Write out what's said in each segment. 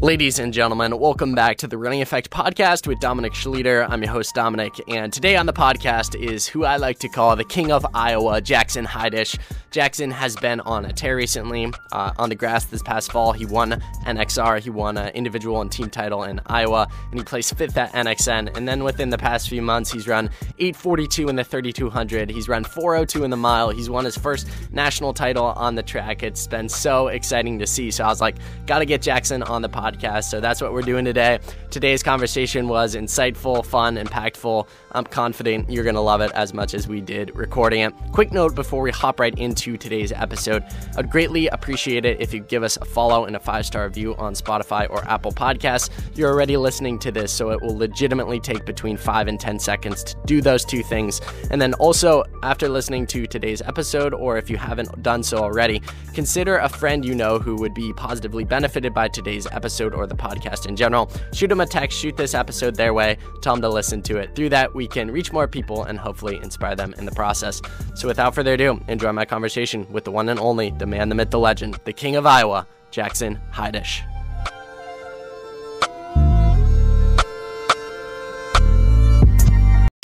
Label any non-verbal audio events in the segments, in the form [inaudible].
Ladies and gentlemen, welcome back to the Running Effect podcast with Dominic Schlueter. I'm your host, Dominic, and today on the podcast is who I like to call the king of Iowa, Jackson Heidesch. Jackson has been on a tear recently. Uh, on the grass this past fall, he won NXR, he won an individual and team title in Iowa, and he placed fifth at NXN. And then within the past few months, he's run 842 in the 3200, he's run 402 in the mile, he's won his first national title on the track. It's been so exciting to see. So I was like, gotta get Jackson on the podcast. So that's what we're doing today. Today's conversation was insightful, fun, impactful. I'm confident you're gonna love it as much as we did recording it. Quick note before we hop right into today's episode. I'd greatly appreciate it if you give us a follow and a five star review on Spotify or Apple Podcasts. You're already listening to this, so it will legitimately take between five and 10 seconds to do those two things. And then also, after listening to today's episode, or if you haven't done so already, consider a friend you know who would be positively benefited by today's episode or the podcast in general. Shoot them a text, shoot this episode their way, tell them to listen to it. Through that, we can reach more people and hopefully inspire them in the process. So without further ado, enjoy my conversation conversation with the one and only, the man, the myth, the legend, the king of Iowa, Jackson Heidesch.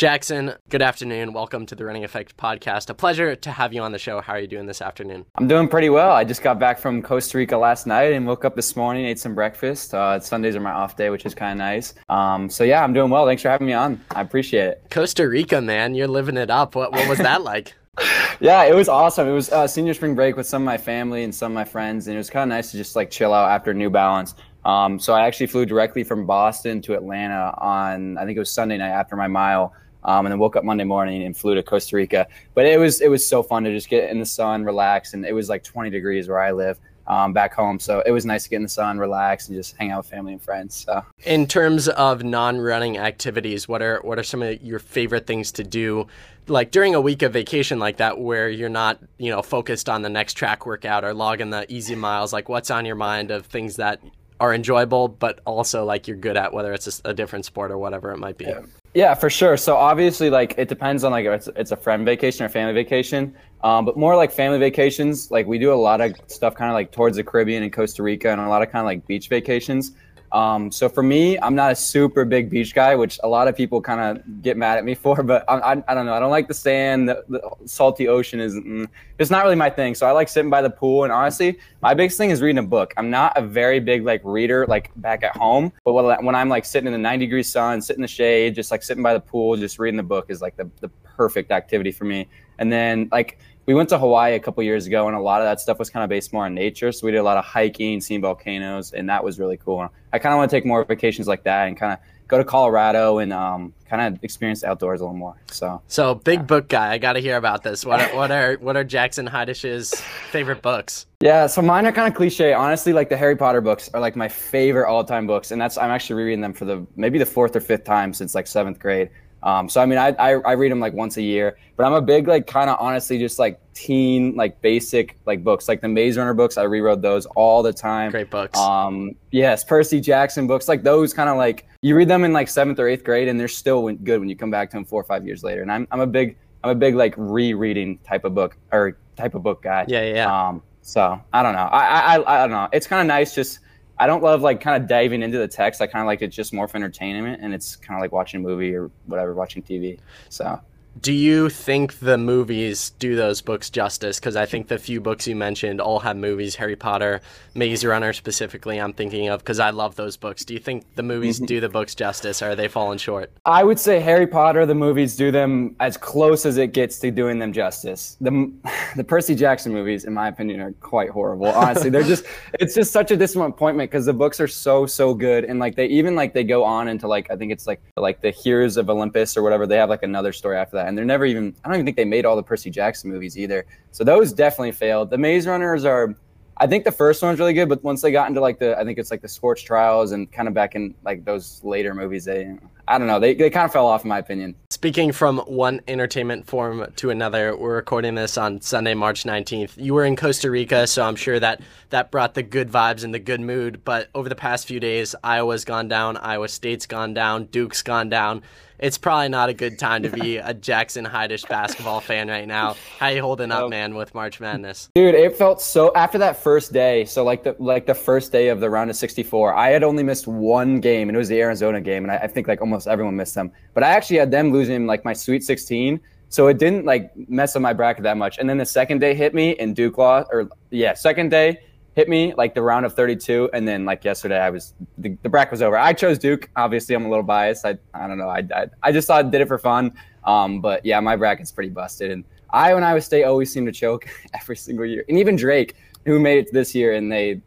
Jackson, good afternoon. Welcome to the Running Effect podcast. A pleasure to have you on the show. How are you doing this afternoon? I'm doing pretty well. I just got back from Costa Rica last night and woke up this morning, ate some breakfast. Uh, Sundays are my off day, which is kind of nice. Um, so yeah, I'm doing well. Thanks for having me on. I appreciate it. Costa Rica, man, you're living it up. What, what was that like? [laughs] yeah, it was awesome. It was uh, senior spring break with some of my family and some of my friends, and it was kind of nice to just like chill out after New Balance. Um, so I actually flew directly from Boston to Atlanta on I think it was Sunday night after my mile, um, and then woke up Monday morning and flew to Costa Rica. But it was it was so fun to just get in the sun, relax, and it was like 20 degrees where I live um, back home. So it was nice to get in the sun, relax, and just hang out with family and friends. So. In terms of non-running activities, what are what are some of your favorite things to do, like during a week of vacation like that, where you're not you know focused on the next track workout or logging the easy miles? Like, what's on your mind of things that are enjoyable, but also like you're good at, whether it's a, a different sport or whatever it might be. Yeah. Yeah. for sure. So obviously, like it depends on like it's, it's a friend vacation or family vacation, um, but more like family vacations. Like we do a lot of stuff kind of like towards the Caribbean and Costa Rica, and a lot of kind of like beach vacations. Um, so for me, I'm not a super big beach guy, which a lot of people kind of get mad at me [laughs] for. But I, I, I, don't know. I don't like the sand. The, the salty ocean is mm, it's not really my thing. So I like sitting by the pool. And honestly, my biggest thing is reading a book. I'm not a very big like reader like back at home. But when I'm like sitting in the 90 degree sun, sitting in the shade, just like sitting by the pool, just reading the book is like the, the perfect activity for me. And then like we went to Hawaii a couple years ago, and a lot of that stuff was kind of based more on nature. So we did a lot of hiking, seeing volcanoes, and that was really cool. I kind of want to take more vacations like that and kind of go to Colorado and um, kind of experience outdoors a little more. So, so big yeah. book guy. I got to hear about this. What are, what are what are Jackson Heidesch's favorite books? Yeah, so mine are kind of cliche. Honestly, like the Harry Potter books are like my favorite all time books, and that's I'm actually rereading them for the maybe the fourth or fifth time since like seventh grade. Um, so I mean, I, I, I read them like once a year, but I'm a big like kind of honestly just like teen like basic like books like the Maze Runner books. I reread those all the time. Great books. Um, yes, Percy Jackson books like those kind of like you read them in like seventh or eighth grade, and they're still good when you come back to them four or five years later. And I'm I'm a big I'm a big like rereading type of book or type of book guy. Yeah, yeah. Um, so I don't know. I I I don't know. It's kind of nice just I don't love like kind of diving into the text. I kind of like it just more for entertainment, and it's kind of like watching a movie or whatever, watching TV. So do you think the movies do those books justice? Because I think the few books you mentioned all have movies. Harry Potter, Maze Runner specifically, I'm thinking of because I love those books. Do you think the movies mm-hmm. do the books justice, or are they falling short? I would say Harry Potter, the movies do them as close as it gets to doing them justice. The [laughs] the Percy Jackson movies, in my opinion, are quite horrible. Honestly, they're just [laughs] it's just such a disappointment because the books are so so good, and like they even like they go on into like I think it's like like the Heroes of Olympus or whatever. They have like another story after that that. And they're never even, I don't even think they made all the Percy Jackson movies either. So those definitely failed. The Maze Runners are, I think the first one's really good, but once they got into like the, I think it's like the Scorch Trials and kind of back in like those later movies, they, I don't know, they, they kind of fell off in my opinion. Speaking from one entertainment form to another, we're recording this on Sunday, March 19th. You were in Costa Rica, so I'm sure that that brought the good vibes and the good mood. But over the past few days, Iowa's gone down, Iowa State's gone down, Duke's gone down it's probably not a good time to be [laughs] a Jackson Heidesch basketball fan right now. How you holding up, oh. man, with March Madness? Dude, it felt so after that first day. So like the like the first day of the round of 64, I had only missed one game, and it was the Arizona game, and I, I think like almost everyone missed them. But I actually had them losing like my Sweet 16. So it didn't like mess up my bracket that much. And then the second day hit me in Duke law, or yeah, second day hit me like the round of 32 and then like yesterday i was the, the bracket was over i chose duke obviously i'm a little biased i, I don't know I, I, I just thought I did it for fun um, but yeah my bracket's pretty busted and iowa and iowa state always seem to choke [laughs] every single year and even drake who made it this year and they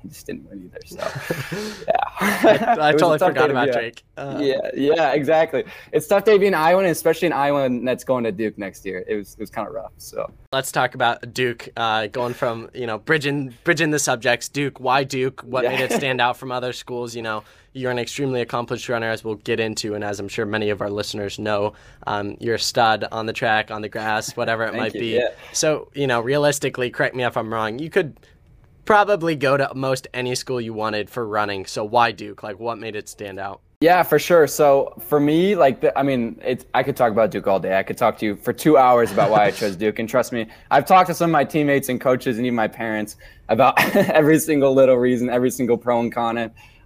[laughs] he just didn't win either. So, [laughs] yeah. I, [laughs] I totally forgot about Drake. Uh, yeah, yeah, exactly. It's tough to be in Iowa, especially in Iowa that's going to Duke next year. It was it was kind of rough. So let's talk about Duke. Uh, going from you know bridging bridging the subjects. Duke. Why Duke? What yeah. made it stand out from other schools? You know, you're an extremely accomplished runner, as we'll get into, and as I'm sure many of our listeners know, um, you're a stud on the track, on the grass, whatever it might you, be. Yeah. So you know, realistically, correct me if I'm wrong. You could probably go to most any school you wanted for running. So why Duke? Like, what made it stand out? Yeah, for sure. So for me, like, the, I mean, it's, I could talk about Duke all day. I could talk to you for two hours about why I chose Duke. And trust me, I've talked to some of my teammates and coaches and even my parents about [laughs] every single little reason, every single pro and con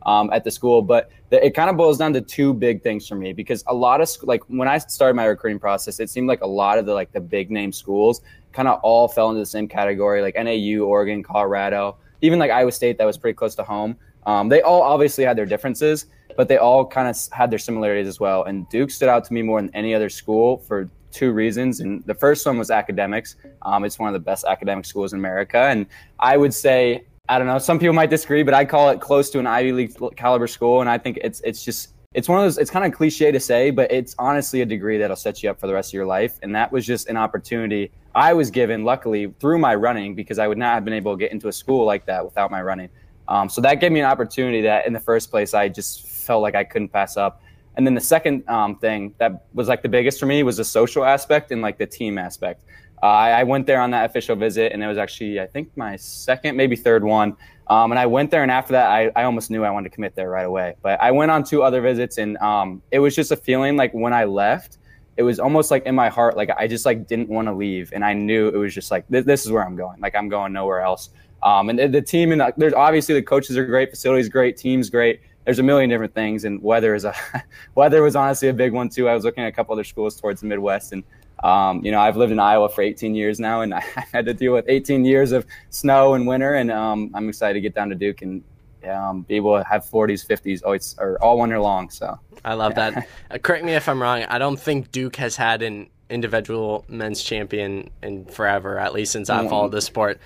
um, at the school. But the, it kind of boils down to two big things for me because a lot of like when I started my recruiting process, it seemed like a lot of the like the big name schools kind of all fell into the same category, like NAU, Oregon, Colorado, even like Iowa State, that was pretty close to home. Um, they all obviously had their differences, but they all kind of had their similarities as well. And Duke stood out to me more than any other school for two reasons. And the first one was academics. Um, it's one of the best academic schools in America. And I would say, I don't know, some people might disagree, but I call it close to an Ivy League caliber school. And I think it's it's just it's one of those it's kind of cliche to say but it's honestly a degree that'll set you up for the rest of your life and that was just an opportunity i was given luckily through my running because i would not have been able to get into a school like that without my running. Um, so that gave me an opportunity that in the first place i just felt like i couldn't pass up. And then the second um, thing that was like the biggest for me was the social aspect and like the team aspect uh, I, went there on that official visit and it was actually i think my second maybe third one um, and I went there, and after that, I, I almost knew I wanted to commit there right away. But I went on two other visits, and um, it was just a feeling like when I left, it was almost like in my heart, like I just like didn't want to leave, and I knew it was just like this, this is where I'm going. Like I'm going nowhere else. Um, and the, team and the, there's obviously the coaches are great, facilities great, teams great. There's a million different things, and weather is a [laughs] weather was honestly a big one too. I was looking at a couple other schools towards the Midwest, and um, you know, I've lived in Iowa for 18 years now, and [laughs] I had to deal with 18 years of snow and winter. And um, I'm excited to get down to Duke and um, be able to have 40s, 50s, always, or all winter long. So I love yeah. that. [laughs] Uh, correct me if I'm wrong. I don't think Duke has had an individual men's champion in forever, at least since I've followed the sport.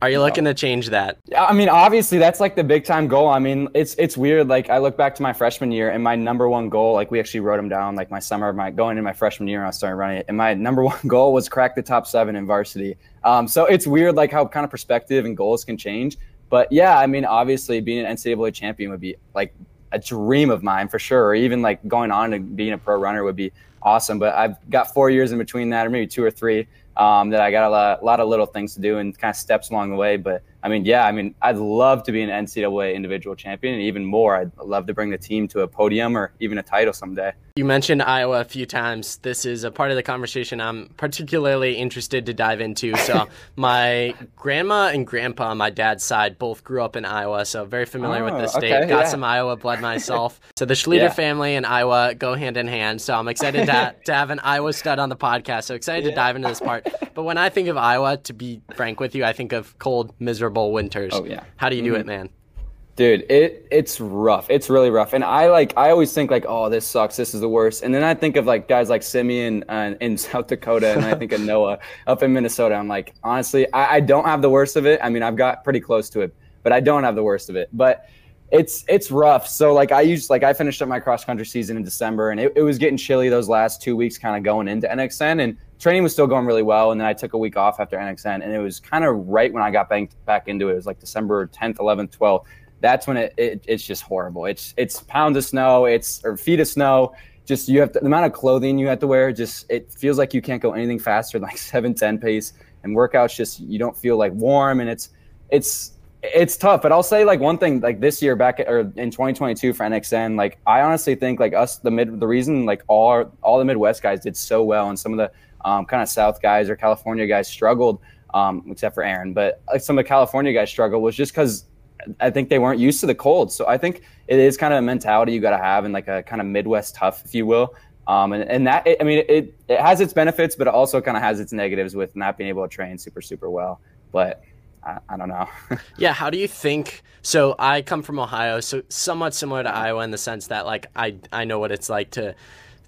Are you looking to change that? I mean, obviously that's like the big time goal. I mean, it's it's weird. Like I look back to my freshman year and my number one goal, like we actually wrote them down like my summer, of my going into my freshman year, and I started running it, and my number [laughs] one goal was crack the top seven in varsity. Um, so it's weird, like how kind of perspective and goals can change. But yeah, I mean, obviously being an NCAA champion would be like a dream of mine for sure. Or even like going on and being a pro runner would be awesome. But I've got four years in between that, or maybe two or three um, that I got a lot, a lot, of little things to do and kind of steps along the way. But I mean, yeah, I mean, I'd love to be an NCAA individual champion, and even more, I'd love to bring the team to a podium or even a title someday. You mentioned Iowa a few times. This is a part of the conversation I'm particularly interested to dive into. [laughs] So, my grandma and grandpa on my dad's side both grew up in Iowa, so very familiar oh, with the oh, state. Okay, Got yeah. some Iowa blood [laughs] myself. so, the Schlueter yeah. family and Iowa go hand in hand. So, I'm excited to, to have an Iowa stud on the podcast. So, excited yeah. to dive into this part. But when I think of Iowa, to be frank with you, I think of cold, miserable winters. Oh, yeah. How do you mm-hmm. do it, man? Dude, it it's rough. It's really rough. And I like I always think like, oh, this sucks. This is the worst. And then I think of like guys like Simeon uh, in [laughs] South Dakota, and I think of Noah up in Minnesota. I'm like, honestly, I, I don't have the worst of it. I mean, I've got pretty close to it, but I don't have the worst of it. But it's it's rough. So like I used like I finished up my cross country season in December, and it, it was getting chilly those last two weeks, kind of going into NXN, and training was still going really well. And then I took a week off after NXN, and it was kind of right when I got back back into it. It was like December 10th, 11th, 12th that's when it, it, it's just horrible. It's it's pounds of snow, it's or feet of snow. Just you have to, the amount of clothing you have to wear. Just it feels like you can't go anything faster than like [laughs] seven ten pace. And workouts just you don't feel like warm, and it's it's it's tough, but I'll say like one thing like this year back or in 2022 for NXN, like I honestly think like us the mid the reason like all our, all the Midwest guys did so well and some of the um, kind of South guys or California guys struggled, um, except for Aaron, but like some of the California guys struggled was just because I think they weren't used to the cold. So I think it is kind of a mentality you got to have and like a kind of Midwest tough, if you will. Um, and, and that, I mean, it, it has its benefits, but it also kind of has its negatives with not being able to train super, super well. But I, I don't know. [laughs] yeah. How do you think? So I come from Ohio, so somewhat similar to Iowa in the sense that like I, I know what it's like to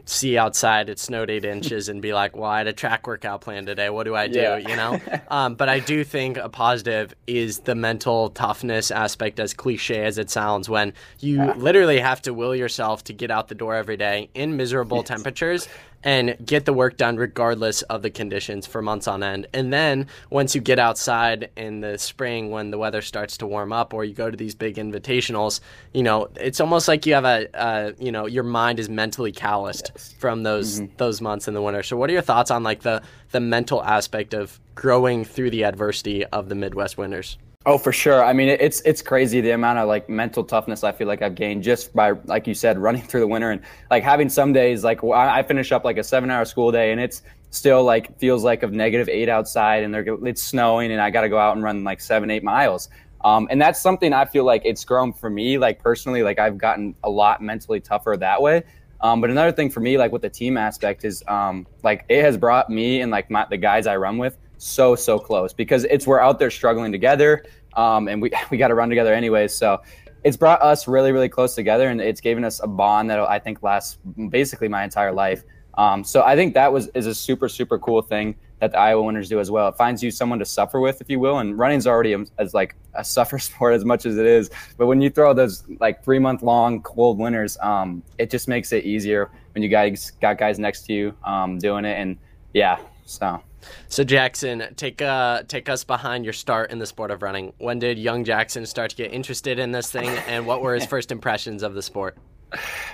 see outside it snowed eight inches and be like, well, I had a track workout plan today. What do I do? Yeah. You know? [laughs] um, but I do think a positive is the mental toughness aspect, as cliche as it sounds, when you yeah. literally have to will yourself to get out the door every day in miserable yes. temperatures and get the work done regardless of the conditions for months on end. And then once you get outside in the spring when the weather starts to warm up or you go to these big invitationals, you know, it's almost like you have a uh, you know, your mind is mentally calloused yes. from those mm-hmm. those months in the winter. So what are your thoughts on like the the mental aspect of growing through the adversity of the Midwest winters? Oh, for sure. I mean, it's it's crazy the amount of like mental toughness I feel like I've gained just by like you said, running [laughs] through the winter and like having some days like I finish up like a seven hour school day and it's still like feels like of negative eight outside and it's snowing and I got to go out and run like seven eight miles. Um, and that's something I feel like it's grown for me, like personally, like I've gotten a lot mentally tougher that way. Um, but another thing for me, like with the team aspect, is um, like it has brought me and like my, the guys I run with so so close because it's we're out there struggling together, um, and we [laughs] we got to run together anyways. So it's brought us really really close together, and it's given us a bond that I think lasts basically my entire life. Um, so I think that was is a super super cool thing that the Iowa Winters do as well. It finds you someone to suffer with, if you will. And running's already as like a [laughs] suffer sport as much as it is. But when you throw those like three month long cold winters, um, it just makes it easier when you guys got guys next to you um, doing it. And yeah, so. So Jackson, take uh take us behind your start in the sport of running. When did young Jackson start to get interested in this thing, and what were his [laughs] first impressions of the sport?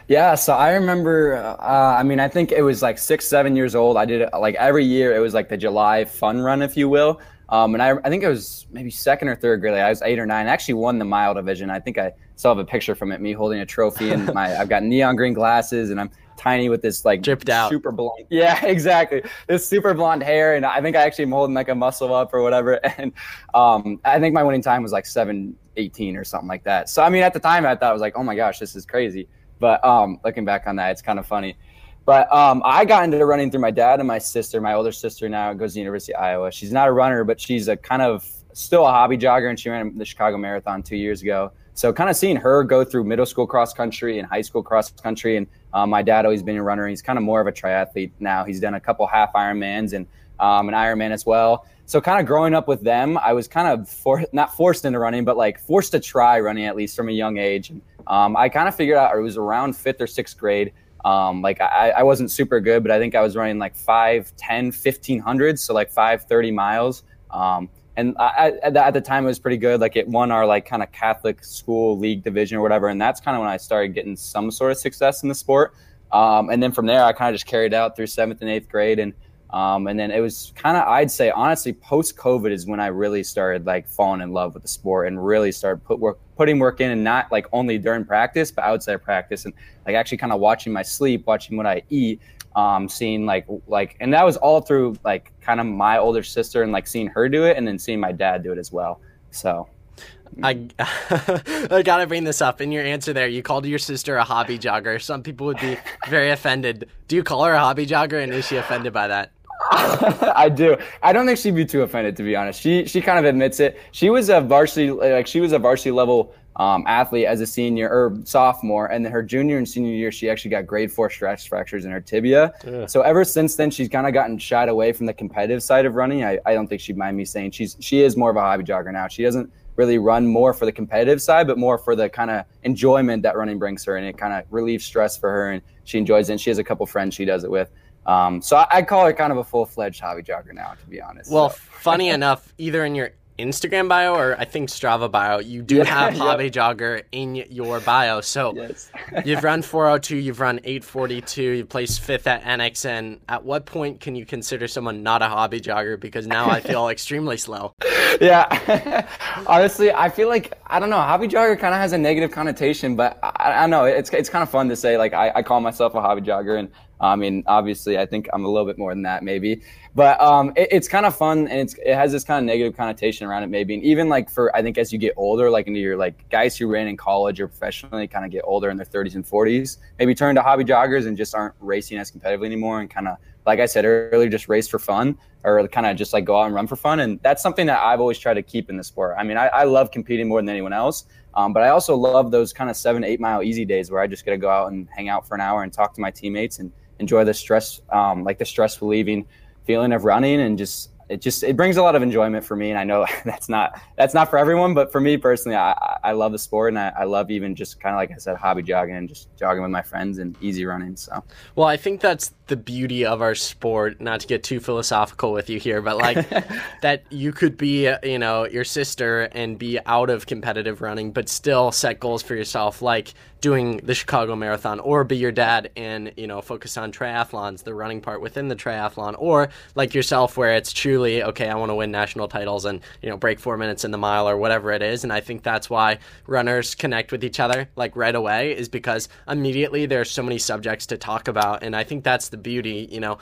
Yeah, so I remember. Uh, I mean, I think it was like six, seven years old. I did it like every year. It was like the July fun run, if you will. Um, and I, I think it was maybe second or third grade. Like I was eight or nine. I actually won the mile division. I think I still have a picture from it. Me holding a trophy, and [laughs] my I've got neon green glasses, and I'm tiny with this like dripped out super blonde. [laughs] Yeah, exactly. This super blonde hair, and I think I actually am holding like a muscle up or whatever. [laughs] And um, I think my winning time was like seven eighteen or something like that. So I mean, at the time, I thought I was like, oh my gosh, this is crazy. But um, looking back on that, it's kind of funny. But um, I got into running through my dad and my sister. My older sister now goes to the University of Iowa. She's not a runner, but she's a kind of still a hobby jogger, and she ran the Chicago Marathon two years ago. So kind of seeing her go through middle school cross country and high school cross country, and um, my dad always been a runner. He's kind of more of a triathlete now. He's done a couple half Ironmans and um, an Ironman as well. So kind of growing up with them, I was kind of for, not forced into running, but like forced to try running at least from a young age. Um, I kind of figured out it was around fifth or sixth grade. Um, like I, I wasn't super good, but I think I was running like 5, 10, 1500, so like 5, 30 miles. Um, and I, at the time it was pretty good. Like it won our like kind of Catholic school league division or whatever, and that's kind of when I started getting some sort of success in the sport. Um, and then from there, I kind of just carried out through seventh and eighth grade, and um, and then it was kind of I'd say honestly post COVID is when I really started like falling in love with the sport and really started put work putting work in, and not like only during practice, but outside of practice, and like actually kind of watching my sleep, watching what I eat, um, seeing like like and that was all through like kind of my older sister and like seeing her do it and then seeing my dad do it as well so I [laughs] I gotta bring this up in your answer there. You called your sister a hobby jogger. Some people would be very offended. Do you call her a hobby jogger, and is she offended by that? [laughs] I do. I don't think she'd be too offended, to be honest. She she kind of admits it. She was a varsity like she was a varsity level um, athlete as a senior or sophomore, and then her junior and senior year, she actually got grade four stress fractures in her tibia. Yeah. So ever since then, she's kind of gotten shied away from the competitive side of running. I, I don't think she'd mind me saying she's she is more of a hobby jogger now. She doesn't really run more for the competitive side, but more for the kind of enjoyment that running brings her, and it kind of relieves stress for her, and she enjoys it. And she has a couple friends she does it with. Um, so I, I, call her kind of a full fledged hobby jogger now, to be honest. Well, so. funny [laughs] enough, either in your Instagram bio or I think Strava bio, you do yeah, have [laughs] hobby jogger in your bio. So yes. [laughs] you've run 402, you've run 842, you placed fifth at NXN. At what point can you consider someone not a hobby jogger? Because now I feel [laughs] extremely slow. Yeah, honestly, I feel like I don't know. Hobby jogger kind of has a negative connotation, but I, I know it's it's kind of fun to say like I, I call myself a hobby jogger and I mean, obviously, I think I'm a little bit more than that, maybe. But um, it, it's kind of fun, and it has this kind of negative connotation around it, maybe. And even like for, I think as you get older, like into your like guys who ran in college or professionally, kind of get older in their 30s and 40s, maybe turn to hobby joggers and just aren't racing as competitively anymore, and kind of, like I said earlier, just race for fun or kind of just like go out and run for fun. And that's something that I've always tried to keep in the sport. I mean, I, I love competing more than anyone else. Um, but I also love those kind of seven, eight mile easy days where I just get to go out and hang out for an hour and talk to my teammates and enjoy the stress, um, like the stress relieving feeling of running, and just it just it brings a lot of enjoyment for me. And I know [laughs] that's not that's not for everyone, but for me personally, I, I love the sport, and I, I love even just kind of like I said, hobby jogging and just jogging with my friends and easy running. So, well, I think that's the beauty of our sport not to get too philosophical with you here but like [laughs] that you could be you know your sister and be out of competitive running but still set goals for yourself like doing the chicago marathon or be your dad and you know focus on triathlons the running part within the triathlon or like yourself where it's truly okay i want to win national titles and you know break four minutes in the mile or whatever it is and i think that's why runners connect with each other like right away is because immediately there's so many subjects to talk about and i think that's the the beauty. You know,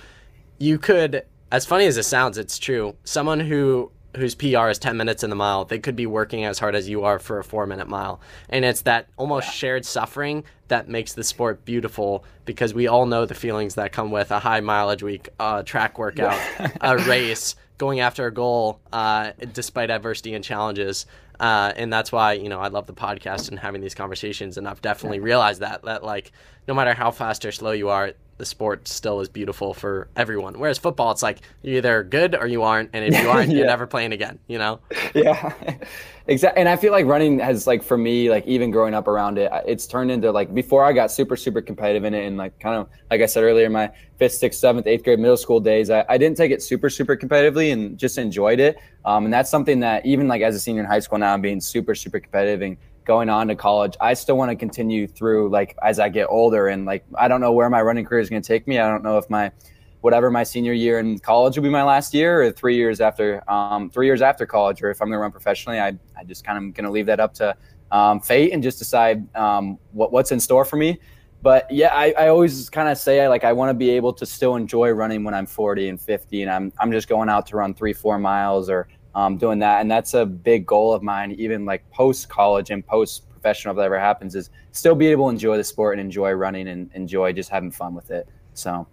you could, as funny as it sounds, it's true. Someone who whose PR is 10 minutes in the mile, they could be working as hard as you are for a four minute mile. And it's that almost shared suffering that makes the sport beautiful because we all know the feelings that come with a high mileage week, a track workout, a [laughs] race, going after a goal uh, despite adversity and challenges. Uh, and that's why, you know, I love the podcast and having these conversations. And I've definitely realized that, that like, no matter how fast or slow you are, the sport still is beautiful for everyone. Whereas football, it's like you're either good or you aren't, and if you aren't, [laughs] yeah. you're never playing again. You know? Yeah, [laughs] exactly. And I feel like running has like for me, like even growing up around it, it's turned into like before I got super super competitive in it, and like kind of like I said earlier, my fifth, sixth, seventh, eighth grade middle school days, I, I didn't take it super super competitively and just enjoyed it. Um, and that's something that even like as a senior in high school now, I'm being super super competitive and going on to college. I still want to continue through like as I get older and like I don't know where my running career is going to take me. I don't know if my whatever my senior year in college will be my last year or three years after um, three years after college or if I'm going to run professionally. I I just kind of going to leave that up to um, fate and just decide um, what what's in store for me. But yeah, I, I always kind of say like I want to be able to still enjoy running when I'm 40 and 50 and I'm I'm just going out to run three four miles or um, doing that. And that's a big goal of mine, even like post college and post professional, if that ever happens, is still be able to enjoy the sport and enjoy running and enjoy just having fun with it. So.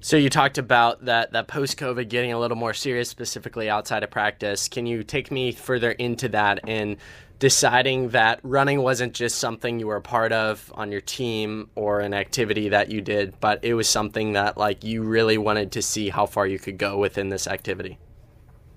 So you talked about that that post COVID getting a little more serious, specifically outside of practice. Can you take me further into that and deciding that running wasn't just something you were a part of on your team or an activity that you did, but it was something that like you really wanted to see how far you could go within this activity?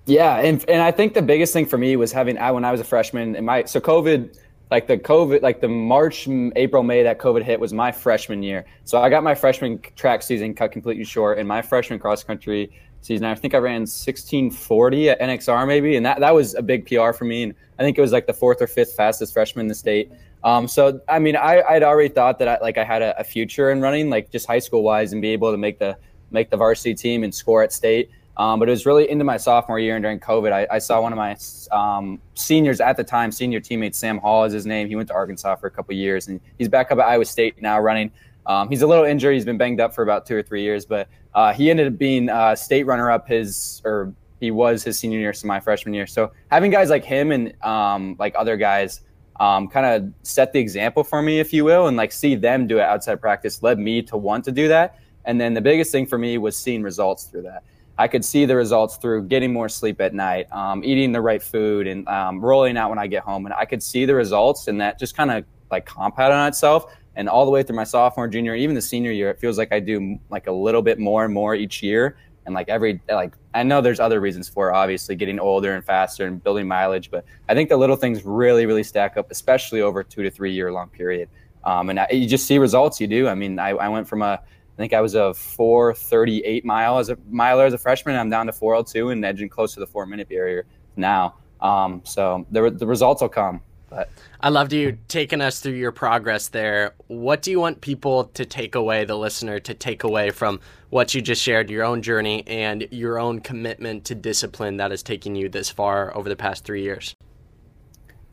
Yeah, and and I think the biggest thing for me was having I when I was a freshman and my so COVID like the COVID like the March April May that COVID hit was my freshman year. So I got my freshman track season cut completely short and my freshman cross country season I think I ran 1640 at NXR maybe and that that was a big PR for me and I think it was like the fourth or fifth fastest freshman in the state. Um, so I mean I I'd already thought that I like I had a, a future in running like just high school wise and be able to make the make the varsity team and score at state. Um, but it was really into my sophomore year and during COVID, I, I saw one of my um, seniors at the time, senior teammate Sam Hall is his name. He went to Arkansas for a couple years and he's back up at Iowa State now running. Um, he's a little injured. He's been banged up for about two or three years, but uh, he ended up being uh, state runner up his, or he was his senior year, so my freshman year. So having guys like him and um, like other guys um, kind of set the example for me, if you will, and like see them do it outside practice led me to want to do that. And then the biggest thing for me was seeing results through that. I could see the results through getting more sleep at night, um, eating the right food, and um, rolling out when I get home. And I could see the results, and that just kind of like compounded on itself. And all the way through my sophomore, junior, even the senior year, it feels like I do like a little bit more and more each year. And like every like I know there's other reasons for obviously getting older and faster and building mileage, but I think the little things really really stack up, especially over two to three year long period. Um, and I, you just see results. You do. I mean, I, I went from a I think I was a 438 mile as a miler as a freshman. I'm down to 402 and edging close to the four minute barrier now. Um, so the the results will come. But I loved you taking us through your progress there. What do you want people to take away, the listener, to take away from what you just shared, your own journey and your own commitment to discipline that has taken you this far over the past three years?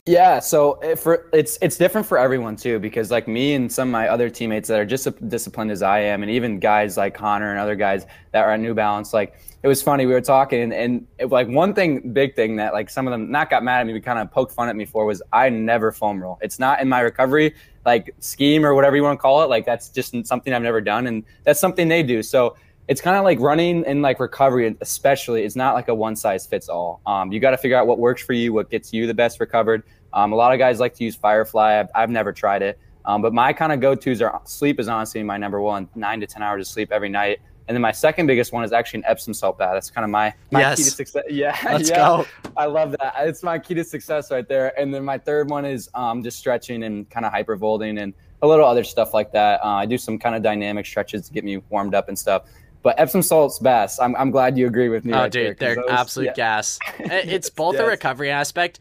Yeah, so it, for it's it's different for everyone too because like me and some of my other teammates that are just as disciplined as I am, and even guys like Connor and other guys that are at New Balance, like it was funny. We were talking, and, and it, like one thing, big thing that like some of them not got mad at me, but kind of poked fun at me for was I never foam roll. It's not in my recovery like scheme or whatever you want to call it. Like that's just something I've never done, and that's something they do. So it's kind of like running and like recovery, especially. It's not like a one size fits all. Um, you got to figure out what works for you, what gets you the best recovered. Um, a lot of guys like to use Firefly. I've, I've never tried it. Um, but my kind of go tos are sleep is honestly my number one, nine to 10 hours of sleep every night. And then my second biggest one is actually an Epsom salt bath. That's kind of my, my yes. key to success. [laughs] Yeah. Let's yeah. go. I love that. It's my key to success right there. And then my third one is um, just stretching and kind of hypervolting and a little other stuff like that. Uh, I do some kind of dynamic stretches to get me warmed up and stuff. But Epsom salt's best. I'm, I'm glad you agree with me. Oh, right dude, there, they're those, absolute yeah. gas. [laughs] It's both yes. a recovery aspect.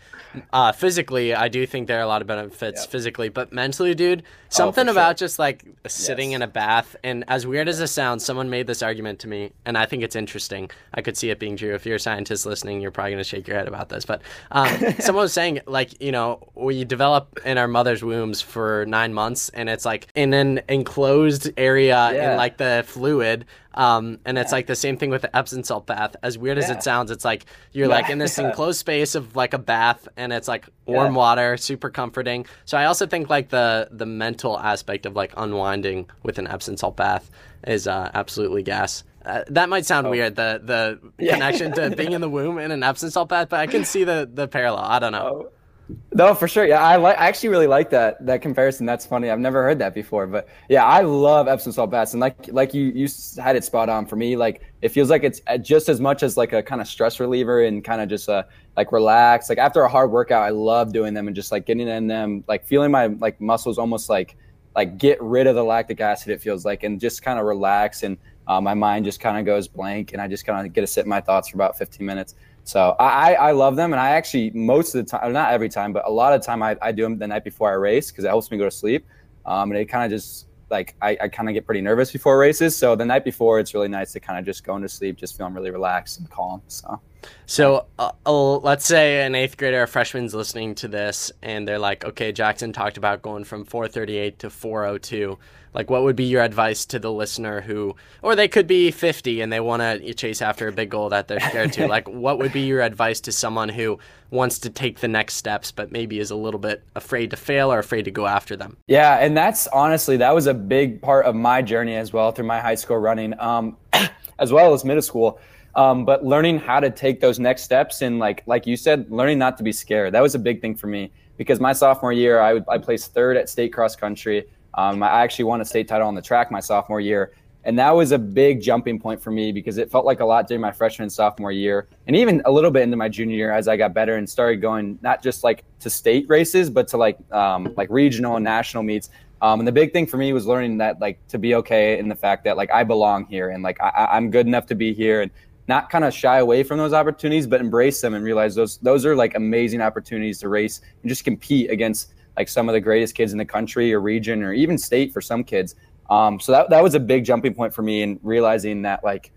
Uh, physically, I do think there are a lot of benefits Yep. physically, but mentally, dude, something for about sure. just like sitting Yes. in a bath. And as weird as it sounds, someone made this argument to me, and I think it's interesting. I could see it being true. If you're a scientist listening, you're probably going to shake your head about this. But um, [laughs] someone was saying, like, you know, we develop in our mother's wombs for nine months, and it's like in an enclosed area in like the fluid. Um, and it's like the same thing with the Epsom salt bath. As weird as it sounds, it's like you're like in this Yeah. enclosed space of like a bath, and it's like warm Yeah. water, super comforting. So I also think like the the mental aspect of like unwinding with an Epsom salt bath is uh, absolutely gas. Uh, that might sound weird, the the Oh. [laughs] Yeah. connection to being in the womb in an Epsom salt bath, but I can see the the parallel. I don't know. Oh. No, for sure. Yeah, I like. I actually really like that that comparison. That's funny. I've never heard that before. But yeah, I love Epsom salt baths, and like like you you had it spot on for me. Like it feels like it's uh, just as much as like a kind of stress reliever and kind of just a like relax. Like after a hard workout, I love doing them and just like getting in them, like feeling my like muscles almost like like get rid of the lactic acid. It feels like and just kind of relax and uh, my mind just kind of goes blank and I just kind of get to sit in my thoughts for about 15 minutes. So I, I love them, and I actually most of the time, not every time, but a lot of time, I, I do them the night before I race because it helps me go to sleep. Um, and it kind of just like I, I kind of get pretty nervous before races, so the night before it's really nice to kind of just go into sleep, just feeling really relaxed and calm. So So uh, uh, let's say an eighth grader or a freshman's listening to this, and they're like, "Okay, Jackson talked about going from 438 to 402. Like, what would be your advice to the listener who, or they could be 50 and they want to chase after a big goal that they're scared to? [laughs] Like, what would be your advice to someone who wants to take the next steps, but maybe is a little bit afraid to fail or afraid to go after them? Yeah, and that's honestly that was a big part of my journey as well through my high school running, um, [coughs] as well as middle school. Um, but learning how to take those next steps and like like you said, learning not to be scared. That was a big thing for me because my sophomore year, I, I placed third at state cross country. Um, I actually won a state title on the track my sophomore year, and that was a big jumping point for me because it felt like a lot during my freshman and sophomore year, and even a little bit into my junior year as I got better and started going not just like to state races, but to like um, like regional and national meets. Um, and the big thing for me was learning that like to be okay in the fact that like I belong here and like I, I'm good enough to be here and not kind of shy away from those opportunities, but embrace them and realize those those are like amazing opportunities to race and just compete against like some of the greatest kids in the country or region or even state for some kids. Um, so that that was a big jumping point for me in realizing that like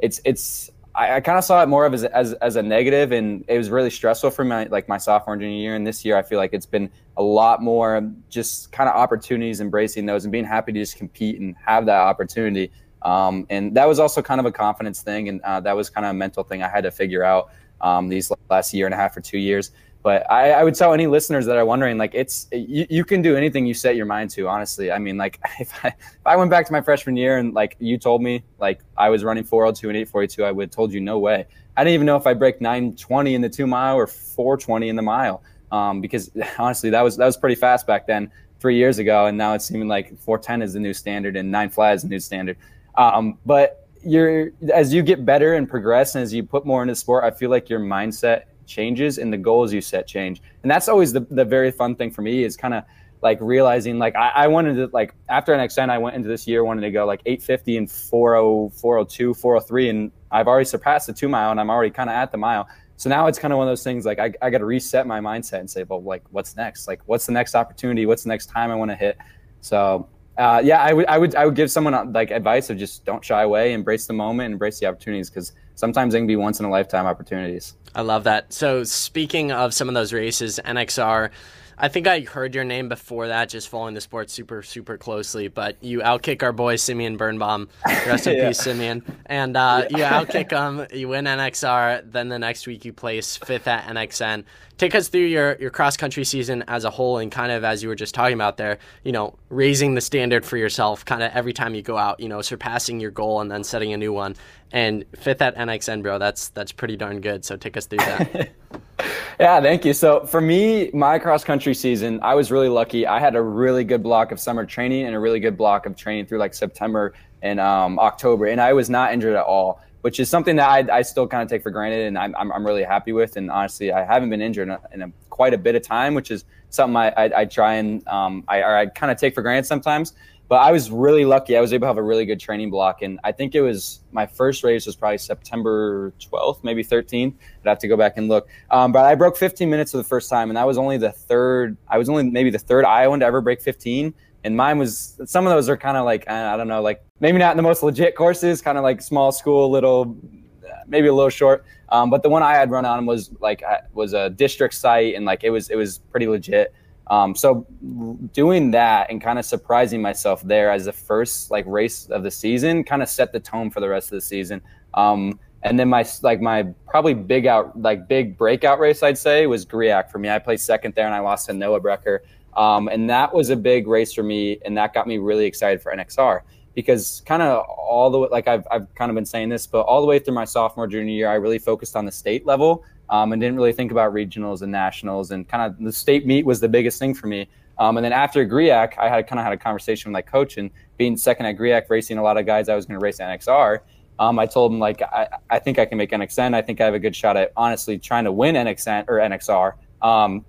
it's it's I, I kind of saw it more of as, as as a negative and it was really stressful for my like my sophomore and junior year and this year I feel like it's been a lot more just kind of opportunities embracing those and being happy to just compete and have that opportunity um, and that was also kind of a confidence thing and uh, that was kind of a mental thing I had to figure out um, these last year and a half or two years. But I, I would tell any listeners that are wondering like it's you, you can do anything you set your mind to honestly. I mean like [laughs] if I, if I went back to my freshman year and like you told me like i was running 402 and 842 i would have told you no way. I didn't even know if i break 920 in the two mile or 420 in the mile. Um, because [laughs] honestly that was that was pretty fast back then three years ago and now it's seeming like 410 is the new standard and nine flat is the new standard um, but you're as you get better and progress and as you put more into sport i feel like your mindset changes and the goals you set change and that's always the, the very fun thing for me is kind of like realizing like I, I wanted to like after an extent i went into this year wanting to go like 850 and 40 402 403 and i've already surpassed the two mile and i'm already kind of at the mile So now it's kind of one of those things like I, I got to reset my mindset and say, well, like what's next? Like what's the next opportunity? What's the next time I want to hit? So uh, yeah, I would I would I would give someone uh, like advice of just don't shy away, embrace the moment, embrace the opportunities because sometimes they can be once in a lifetime opportunities. I love that. So speaking of some of those races, NXR I think I heard your name before that, just following the sport super, super closely. But you outkick our boy Simeon Birnbaum. Rest in [laughs] yeah. peace, Simeon. And uh, yeah. you outkick him. You win NXR. Then the next week you place fifth at NXN. Take us through your, your cross country season as a whole, and kind of as you were just talking about there, you know, raising the standard for yourself, kind of every time you go out, you know, surpassing your goal and then setting a new one. And fifth at NXN, bro, that's that's pretty darn good. So take us through that. [laughs] Yeah, thank you. So for me, my cross country season, I was really lucky. I had a really good block of summer training and a really good block of training through like September and um, October, and I was not injured at all, which is something that I, I still kind of take for granted, and I'm, I'm, I'm, really happy with. And honestly, I haven't been injured in, a, in a, quite a bit of time, which is something I, I, I try and um, I, I kind of take for granted sometimes. But I was really lucky. I was able to have a really good training block, and I think it was my first race was probably September 12th, maybe 13th. I'd have to go back and look. Um, but I broke 15 minutes for the first time, and that was only the third. I was only maybe the third Iowan to ever break 15, and mine was. Some of those are kind of like I don't know, like maybe not in the most legit courses, kind of like small school, little, maybe a little short. Um, but the one I had run on was like was a district site, and like it was it was pretty legit. Um, so doing that and kind of surprising myself there as the first like race of the season kind of set the tone for the rest of the season. Um, and then my like my probably big out like big breakout race I'd say was Griak for me. I played second there and I lost to Noah Breker. Um, and that was a big race for me, and that got me really excited for NXR because kind of all the way, like I've, I've kind of been saying this, but all the way through my sophomore junior year, I really focused on the state level um, and didn't really think about regionals and nationals. And kind of the state meet was the biggest thing for me. Um, and then after Griak, I had kind of had a conversation with my coach and being second at Griak, racing a lot of guys I was going to race NXR. Um, I told him like I, I think I can make NXN. I think I have a good shot at honestly trying to win NXN or NXR, um,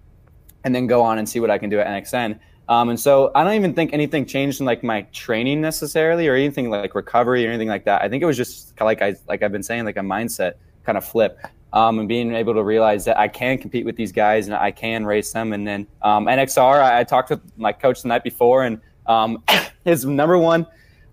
and then go on and see what I can do at NXN. Um, and so I don't even think anything changed in like my training necessarily or anything like recovery or anything like that. I think it was just like I like I've been saying like a mindset kind of flip um, and being able to realize that I can compete with these guys and I can race them. And then um, NXR, I, I, talked with my coach the night before, and um, [coughs] his number one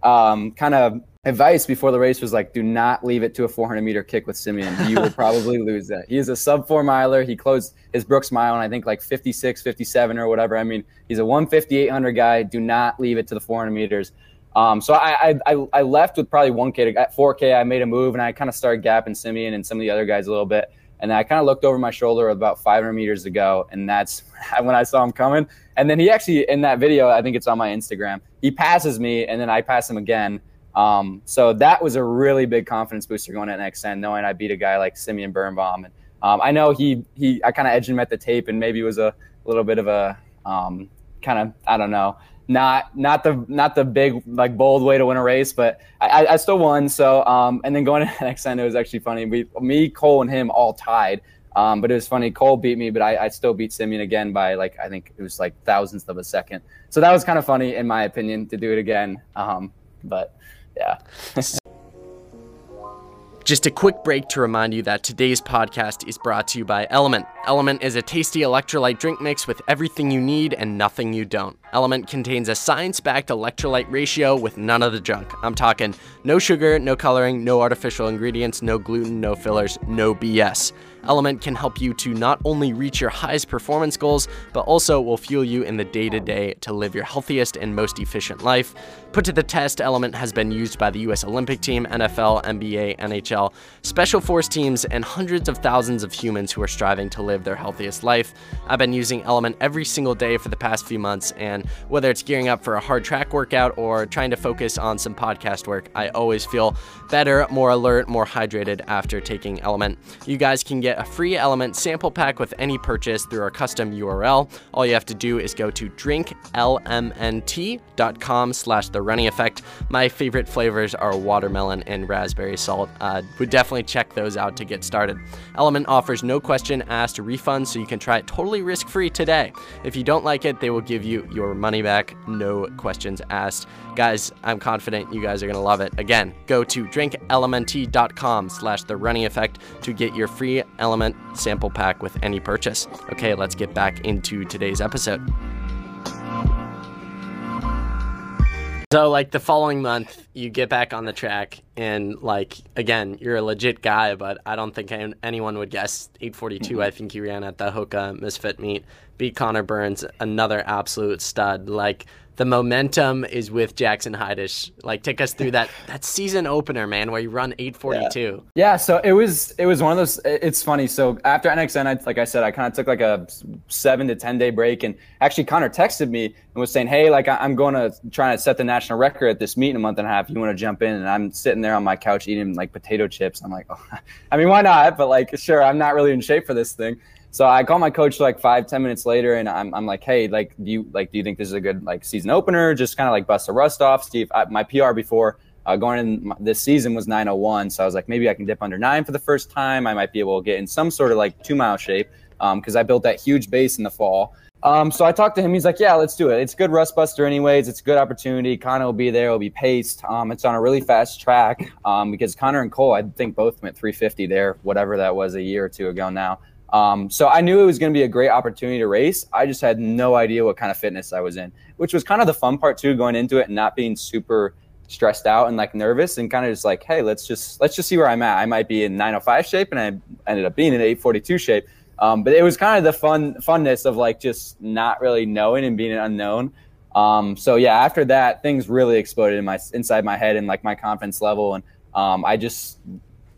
um, kind of advice before the race was like, do not leave it to a 400 meter kick with Simeon. You will [laughs] probably lose that. He is a sub four miler. He closed his Brooks mile and I think like 56, 57 or whatever. I mean, he's a 150, 800 guy. Do not leave it to the 400 meters. Um, so I, I, I left with probably 1K. At 4K, I made a move and I kind of started gapping Simeon and some of the other guys a little bit. And I kind of looked over my shoulder about 500 meters to go, and that's [laughs] when I saw him coming. And then he actually, in that video, I think it's on my Instagram, he passes me, and then I pass him again. Um, so that was a really big confidence booster going at NXN, knowing I beat a guy like Simeon Birnbaum. And um, I know he, he I kind of edged him at the tape, and maybe was a little bit of a um, kind of, I don't know, not not the not the big like bold way to win a race, but I, I still won. So um, and then going to [laughs] end, it was actually funny. We me Cole and him all tied. Um, but it was funny. Cole beat me, but I, I still beat Simeon again by like I think it was like thousandths of a second. So that was kind of funny in my opinion to do it again. Um, but yeah. [laughs] Just a quick break to remind you that today's podcast is brought to you by Element. Element is a tasty electrolyte drink mix with everything you need and nothing you don't. Element contains a science backed electrolyte ratio with none of the junk. I'm talking no sugar, no coloring, no artificial ingredients, no gluten, no fillers, no BS. Element can help you to not only reach your highest performance goals, but also will fuel you in the day to day to live your healthiest and most efficient life. Put to the test, Element has been used by the US Olympic team, NFL, NBA, NHL, special force teams, and hundreds of thousands of humans who are striving to live their healthiest life. I've been using Element every single day for the past few months, and whether it's gearing up for a hard track workout or trying to focus on some podcast work, I always feel better, more alert, more hydrated after taking Element. You guys can get a free Element sample pack with any purchase through our custom URL. All you have to do is go to drinklmnt.com slash the running effect. My favorite flavors are watermelon and raspberry salt. Uh, would definitely check those out to get started. Element offers no question asked refund, so you can try it totally risk-free today. If you don't like it, they will give you your money back, no questions asked. Guys, I'm confident you guys are to love it. Again, go to drinklmnt.com slash the running effect to get your free Element sample pack with any purchase. Okay, let's get back into today's episode. So, like the following month, you get back on the track, and like again, you're a legit guy, but I don't think anyone would guess 842. Mm-hmm. I think you ran at the Hoka Misfit meet, beat Connor Burns, another absolute stud. Like the momentum is with Jackson Heidesch. Like, take us through that that season opener, man, where you run 842. Yeah. yeah, so it was it was one of those. It's funny. So after NXN, I, like I said, I kind of took like a seven to ten day break, and actually Connor texted me and was saying, "Hey, like I'm going to try to set the national record at this meet in a month and a half. You want to jump in?" And I'm sitting there on my couch eating like potato chips. I'm like, oh, [laughs] I mean, why not? But like, sure, I'm not really in shape for this thing. So I call my coach like five, ten minutes later, and I'm, I'm like, hey, like, do you like, do you think this is a good like season opener? Just kind of like bust the rust off, Steve. I, my PR before uh, going in this season was 901, so I was like, maybe I can dip under nine for the first time. I might be able to get in some sort of like two mile shape because um, I built that huge base in the fall. Um, so I talked to him. He's like, "Yeah, let's do it. It's good rust buster, anyways. It's a good opportunity. Connor will be there. It'll be paced. Um, it's on a really fast track um, because Connor and Cole, I think, both went 350 there, whatever that was a year or two ago now. Um, so I knew it was going to be a great opportunity to race. I just had no idea what kind of fitness I was in, which was kind of the fun part too, going into it and not being super stressed out and like nervous and kind of just like, hey, let's just let's just see where I'm at. I might be in 905 shape, and I ended up being in 842 shape. Um, but it was kind of the fun funness of like just not really knowing and being an unknown. Um, so yeah, after that, things really exploded in my inside my head and like my confidence level, and um, I just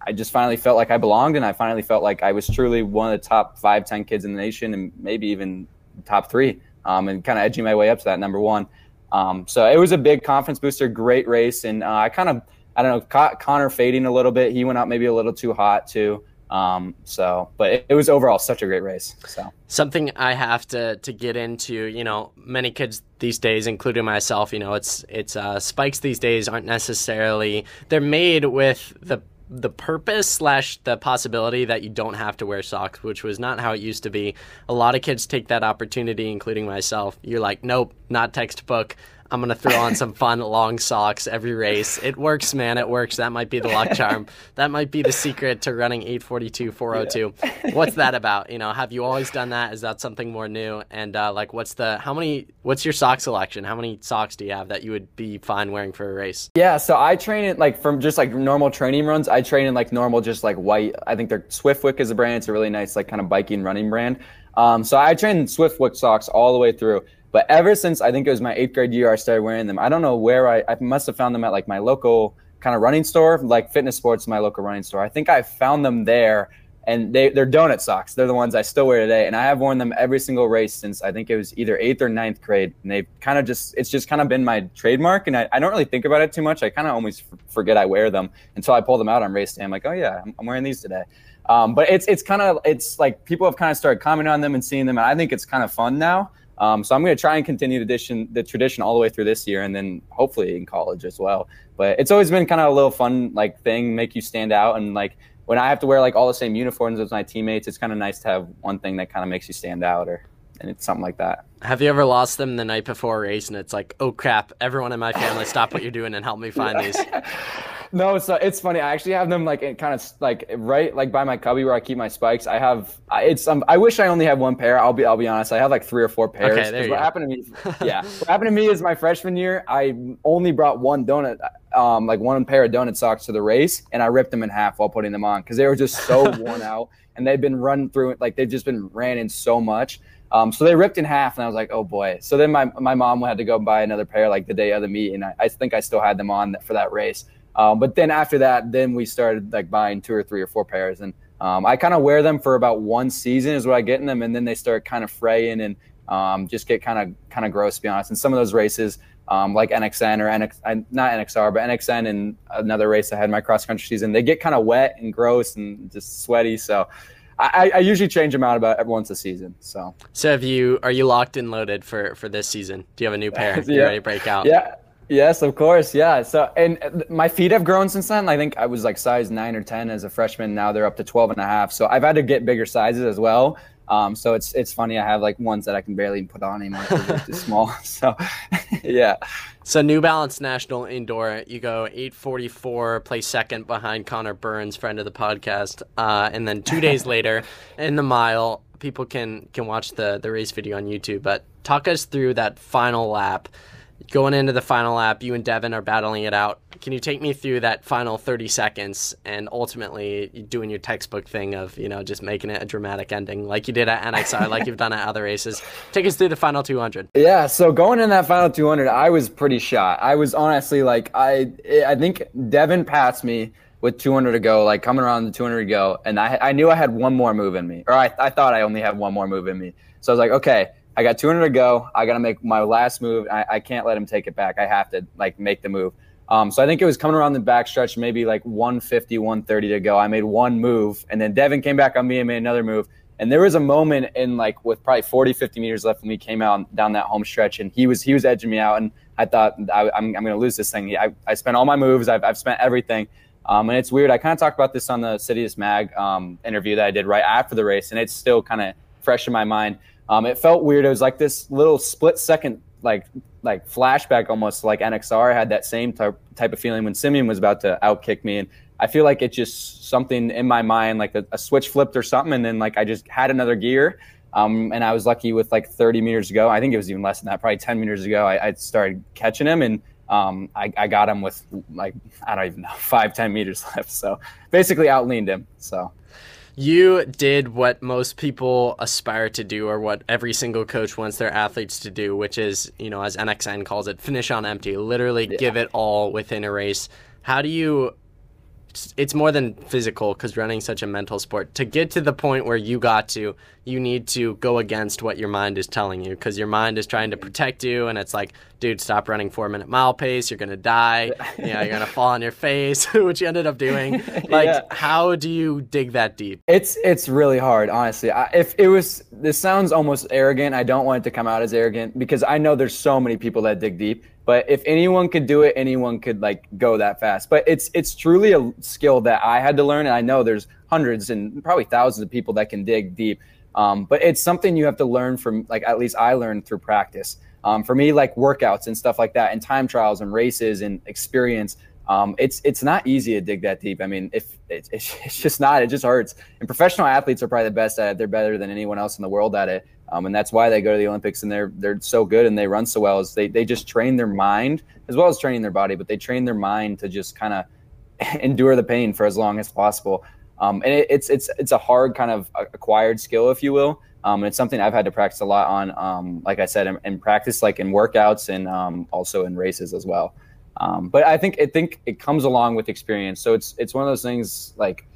I just finally felt like I belonged, and I finally felt like I was truly one of the top five, ten kids in the nation, and maybe even top three, um, and kind of edging my way up to that number one. Um, so it was a big confidence booster, great race, and uh, I kind of, I don't know, caught Connor fading a little bit. He went out maybe a little too hot too. Um, so, but it, it, was overall such a great race. So something I have to to get into. You know, many kids these days, including myself, you know, it's it's uh, spikes these days aren't necessarily they're made with the the purpose slash the possibility that you don't have to wear socks, which was not how it used to be. A lot of kids take that opportunity, including myself. You're like, nope, not textbook. I'm gonna throw on some fun long socks every race. It works, man. It works. That might be the luck charm. that might be the secret to running 842, 402. Yeah. What's that about? You know, have you always done that? Is that something more new? And uh, like, what's the how many? What's your sock selection? How many socks do you have that you would be fine wearing for a race? Yeah, so I train it like from just like normal training runs. I train in like normal, just like white. I think they're Swiftwick is a brand. It's a really nice like kind of biking running brand. Um, so I train Swiftwick socks all the way through. But ever since I think it was my eighth grade year, I started wearing them. I don't know where I, I must have found them at like my local kind of running store, like fitness sports, my local running store. I think I found them there and they, they're donut socks. They're the ones I still wear today. And I have worn them every single race since I think it was either eighth or ninth grade. And they've kind of just, it's just kind of been my trademark. And I, I don't really think about it too much. I kind of almost forget I wear them until I pull them out on race day. I'm like, oh yeah, I'm, I'm wearing these today. Um, but it's, it's kind of, it's like people have kind of started commenting on them and seeing them. And I think it's kind of fun now. Um, so I'm going to try and continue the tradition, the tradition all the way through this year, and then hopefully in college as well. But it's always been kind of a little fun like thing, make you stand out, and like when I have to wear like all the same uniforms as my teammates, it's kind of nice to have one thing that kind of makes you stand out, or and it's something like that. Have you ever lost them the night before a race, and it's like, oh crap, everyone in my family, stop what you're doing and help me find these. [laughs] no, so it's funny. I actually have them like kind of like right like by my cubby where I keep my spikes. I have it's um, I wish I only had one pair. I'll be I'll be honest. I have like three or four pairs. Okay, there you what go. happened to me? [laughs] yeah, what happened to me is my freshman year. I only brought one donut, um, like one pair of donut socks to the race, and I ripped them in half while putting them on because they were just so [laughs] worn out and they've been run through it like they've just been ran in so much. Um, so they ripped in half, and I was like, oh boy. So then my my mom had to go buy another pair like the day of the meet, and I, I think I still had them on for that race. Um, but then after that, then we started like buying two or three or four pairs, and um, I kind of wear them for about one season is what I get in them, and then they start kind of fraying and um, just get kind of kind of gross to be honest. And some of those races, um, like NXN or NX, not NXR, but NXN and another race I had my cross country season, they get kind of wet and gross and just sweaty. So I, I, usually change them out about once a season. So. So have you? Are you locked and loaded for for this season? Do you have a new pair? yeah. [laughs] You ready to break out? Yeah. Yes, of course. Yeah. So, and my feet have grown since then. I think I was like size nine or 10 as a freshman. Now they're up to 12 and a half. So I've had to get bigger sizes as well. Um, so it's it's funny. I have like ones that I can barely put on anymore they're too small. [laughs] So [laughs] yeah. So New Balance National Indoor, you go 844, play second behind Connor Burns, friend of the podcast, uh, and then two days [laughs] later in the mile, people can can watch the the race video on YouTube. But talk us through that final lap going into the final lap, you and Devin are battling it out. Can you take me through that final 30 seconds and ultimately doing your textbook thing of, you know, just making it a dramatic ending like you did at NXR, [laughs] like you've done at other races? Take us through the final 200. Yeah, so going in that final 200, I was pretty shot. I was honestly like, I, I think Devin passed me with 200 to go, like coming around the 200 to go, and I, I knew I had one more move in me, or I, I thought I only had one more move in me. So I was like, okay, I got 200 to go. I got to make my last move. I, I, can't let him take it back. I have to like make the move. Um, so I think it was coming around the back stretch, maybe like 150, 130 to go. I made one move, and then Devin came back on me and made another move. And there was a moment in like with probably 40, 50 meters left when we came out down that home stretch, and he was he was edging me out, and I thought I, am I'm, I'm going to lose this thing. I, I spent all my moves. I've, I've spent everything. Um, and it's weird. I kind of talked about this on the Citius Mag um, interview that I did right after the race, and it's still kind of fresh in my mind. Um, it felt weird. It was like this little split second, like like flashback almost like NXR had that same type type of feeling when Simeon was about to outkick me, and I feel like it just something in my mind, like a, a switch flipped or something, and then like I just had another gear. Um, and I was lucky with like 30 meters ago. I think it was even less than that, probably 10 meters ago. I, I started catching him and um, I, I, got him with like, I don't even know, [laughs] five, 10 meters left. So basically outleaned him. So you did what most people aspire to do or what every single coach wants their athletes to do which is you know as nxn calls it finish on empty literally yeah. give it all within a race how do you it's more than physical because running such a mental sport. To get to the point where you got to, you need to go against what your mind is telling you because your mind is trying to protect you, and it's like, dude, stop running four minute mile pace. You're gonna die. you [laughs] know, you're gonna fall on your face, [laughs] which you ended up doing. [laughs] Like, yeah. how do you dig that deep? It's it's really hard, honestly. I, if it was, this sounds almost arrogant. I don't want it to come out as arrogant because I know there's so many people that dig deep but if anyone could do it, anyone could like go that fast. But it's it's truly a skill that I had to learn, and I know there's hundreds and probably thousands of people that can dig deep. Um, but it's something you have to learn from, like at least I learned through practice. Um, for me, like workouts and stuff like that, and time trials and races and experience. Um, it's it's not easy to dig that deep. I mean, if it, [laughs] it's just not, it just hurts. And professional athletes are probably the best at it. They're better than anyone else in the world at it. Um, and that's why they go to the Olympics and they're they're so good and they run so well. Is they they just train their mind as well as training their body, but they train their mind to just kind of [laughs] endure the pain for as long as possible. Um, and it, it's it's it's a hard kind of acquired skill, if you will. Um, and it's something I've had to practice a lot on. Um, like I said, in, in, practice, like in workouts and um, also in races as well. Um, but I think I think it comes along with experience. So it's it's one of those things like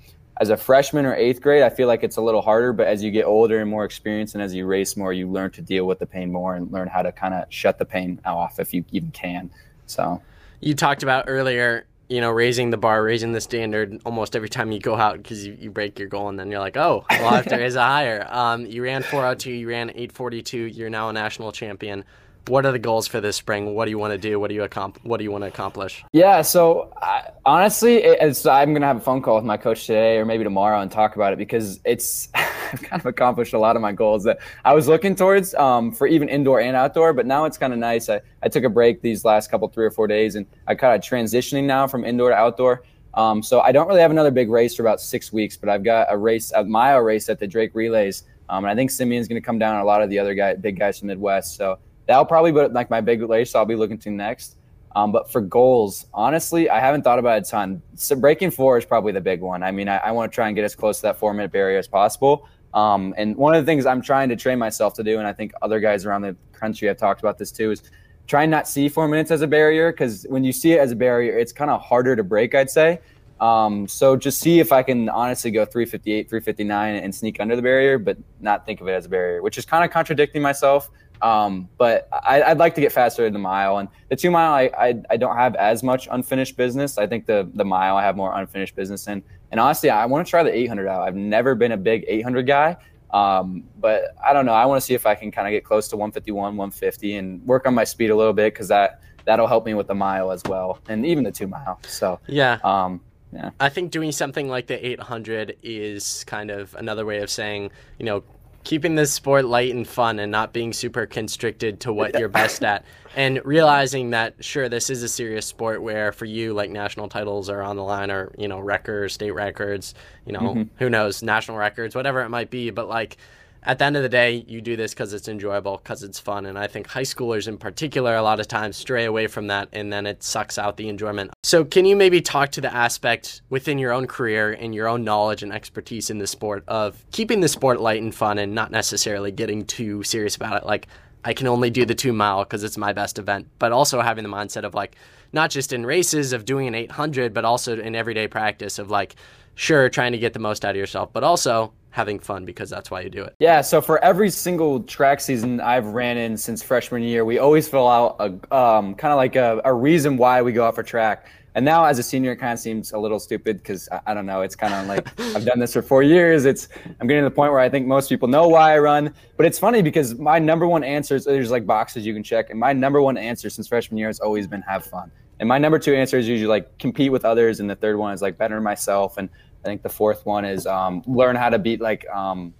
as a freshman or eighth grade, I feel like it's a little harder. But as you get older and more experienced, and as you race more, you learn to deal with the pain more and learn how to kind of shut the pain off if you even can. So, you talked about earlier, you know, raising the bar, raising the standard almost every time you go out because you, you break your goal, and then you're like, oh, well, I have to raise higher. Um, you ran 402, you ran 842, you're now a national champion what are the goals for this spring? What do you want to do? What do you accomplish? What do you want to accomplish? Yeah, so I, honestly, I'm gonna have a phone call with my coach today or maybe tomorrow and talk about it because it's [laughs] I've kind of accomplished a lot of my goals that I was looking towards um, for even indoor and outdoor. But now it's kind of nice. I, I took a break these last couple three or four days and I kind of transitioning now from indoor to outdoor. Um, so I don't really have another big race for about six weeks, but I've got a race, a mile race at the Drake Relays. Um, and I think Simeon's going to come down a lot of the other guy, big guys from Midwest. So that'll probably be like my big race I'll be looking to next. Um, but for goals, honestly, I haven't thought about it a ton. So breaking four is probably the big one. I mean, I, I want to try and get as close to that four minute barrier as possible. Um, and one of the things I'm trying to train myself to do, and I think other guys around the country have talked about this too, is try and not see four minutes as a barrier because when you see it as a barrier, it's kind of harder to break, I'd say. Um, so just see if I can honestly go 358, 359 and sneak under the barrier, but not think of it as a barrier, which is kind of contradicting myself. Um, but I, would like to get faster in the mile, and the two mile I, I, I don't have as much unfinished business. I think the the mile I have more unfinished business in. And honestly, I want to try the 800 out. I've never been a big 800 guy, um, but I don't know. I want to see if I can kind of get close to 151, 150, and work on my speed a little bit because that that'll help me with the mile as well, and even the two mile. So yeah. Um, yeah. I think doing something like the 800 is kind of another way of saying, you know, keeping this sport light and fun and not being super constricted to what you're best at. And realizing that sure this is a serious sport where for you like national titles are on the line or you know records state records you know mm-hmm. who knows national records whatever it might be. But like at the end of the day, you do this because it's enjoyable, because it's fun. And I think high schoolers in particular, a lot of times stray away from that and then it sucks out the enjoyment. So, can you maybe talk to the aspect within your own career and your own knowledge and expertise in the sport of keeping the sport light and fun and not necessarily getting too serious about it? Like, I can only do the two mile because it's my best event, but also having the mindset of like, not just in races of doing an 800, but also in everyday practice of like, sure, trying to get the most out of yourself, but also having fun because that's why you do it. Yeah. So for every single track season I've ran in since freshman year, we always fill out a um, kind of like a, a, reason why we go off a track. And now as a senior, it kind of seems a little stupid because I, I, don't know. It's kind of like [laughs] I've done this for four years. It's I'm getting to the point where I think most people know why I run. But it's funny because my number one answer is there's like boxes you can check, and my number one answer since freshman year has always been have fun. And my number two answer is usually like compete with others, and the third one is like better myself. And I think the fourth one is um, learn how to beat like um,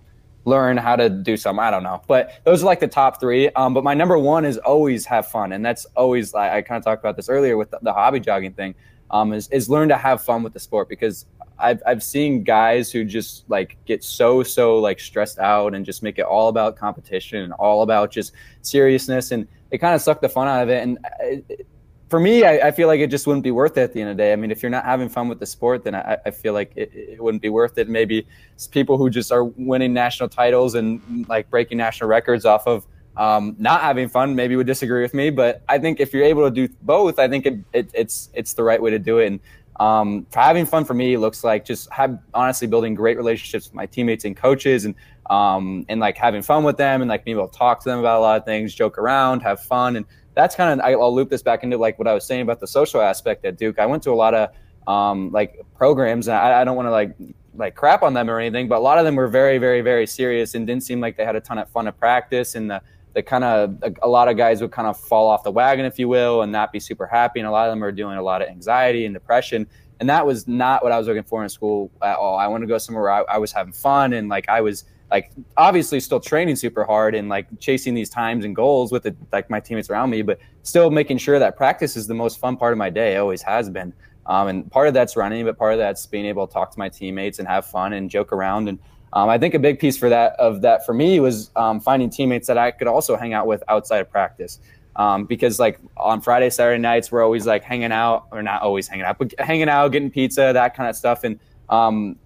learn how to do some. I don't know, but those are like the top three. Um, but my number one is always have fun, and that's always I, I kind of talked about this earlier with the, the hobby jogging thing. Um, is is learn to have fun with the sport because I've I've seen guys who just like get so so like stressed out and just make it all about competition and all about just seriousness and they kind of suck the fun out of it and. It, for me, I, I, feel like it just wouldn't be worth it at the end of the day. I mean, if you're not having fun with the sport, then I, I feel like it, it, wouldn't be worth it. Maybe it's people who just are winning national titles and like breaking national records off of um, not having fun maybe would disagree with me. But I think if you're able to do both, I think it, it's it's the right way to do it. And um, having fun for me looks like just have honestly building great relationships with my teammates and coaches and um, and like having fun with them and like being able to talk to them about a lot of things, joke around, have fun and that's kind of I'll loop this back into like what I was saying about the social aspect at Duke. I went to a lot of um, like programs, and I, I don't want to like like crap on them or anything, but a lot of them were very, very, very serious and didn't seem like they had a ton of fun at practice. And the the kind of a, a lot of guys would kind of fall off the wagon, if you will, and not be super happy. And a lot of them are doing a lot of anxiety and depression. And that was not what I was looking for in school at all. I wanted to go somewhere where I, I was having fun and like I was like obviously still training super hard and like chasing these times and goals with the, like my teammates around me, but still making sure that practice is the most fun part of my day. It always has been. Um, and part of that's running, but part of that's being able to talk to my teammates and have fun and joke around. And um, I think a big piece for that of that for me was um, finding teammates that I could also hang out with outside of practice. Um, because like on Friday, Saturday nights, we're always like hanging out, or not always hanging out, but hanging out, getting pizza, that kind of stuff. And um,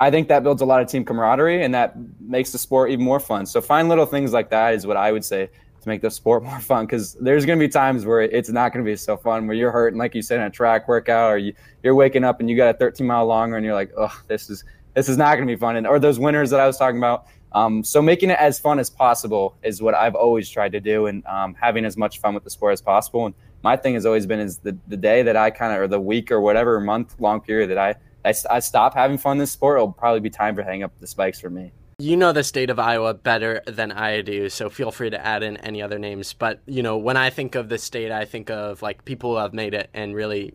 I think that builds a lot of team camaraderie and that makes the sport even more fun. So find little things like that is what I would say to make the sport [laughs] more fun because there's going to be times where it's not going to be so fun where you're hurting like you said in a track workout or you, you're waking up and you got a 13 mile longer and you're like oh this is this is not going to be fun and or those winners that I was talking about um, so making it as fun as possible is what I've always tried to do and um, having as much fun with the sport as possible and my thing has always been is the, the day that I kind of or the week or whatever month long period that I I, I stop having fun in this sport, it'll probably be time for hanging up the spikes for me. You know the state of Iowa better than I do, so feel free to add in any other names. But, you know, when I think of the state, I think of like people who have made it and really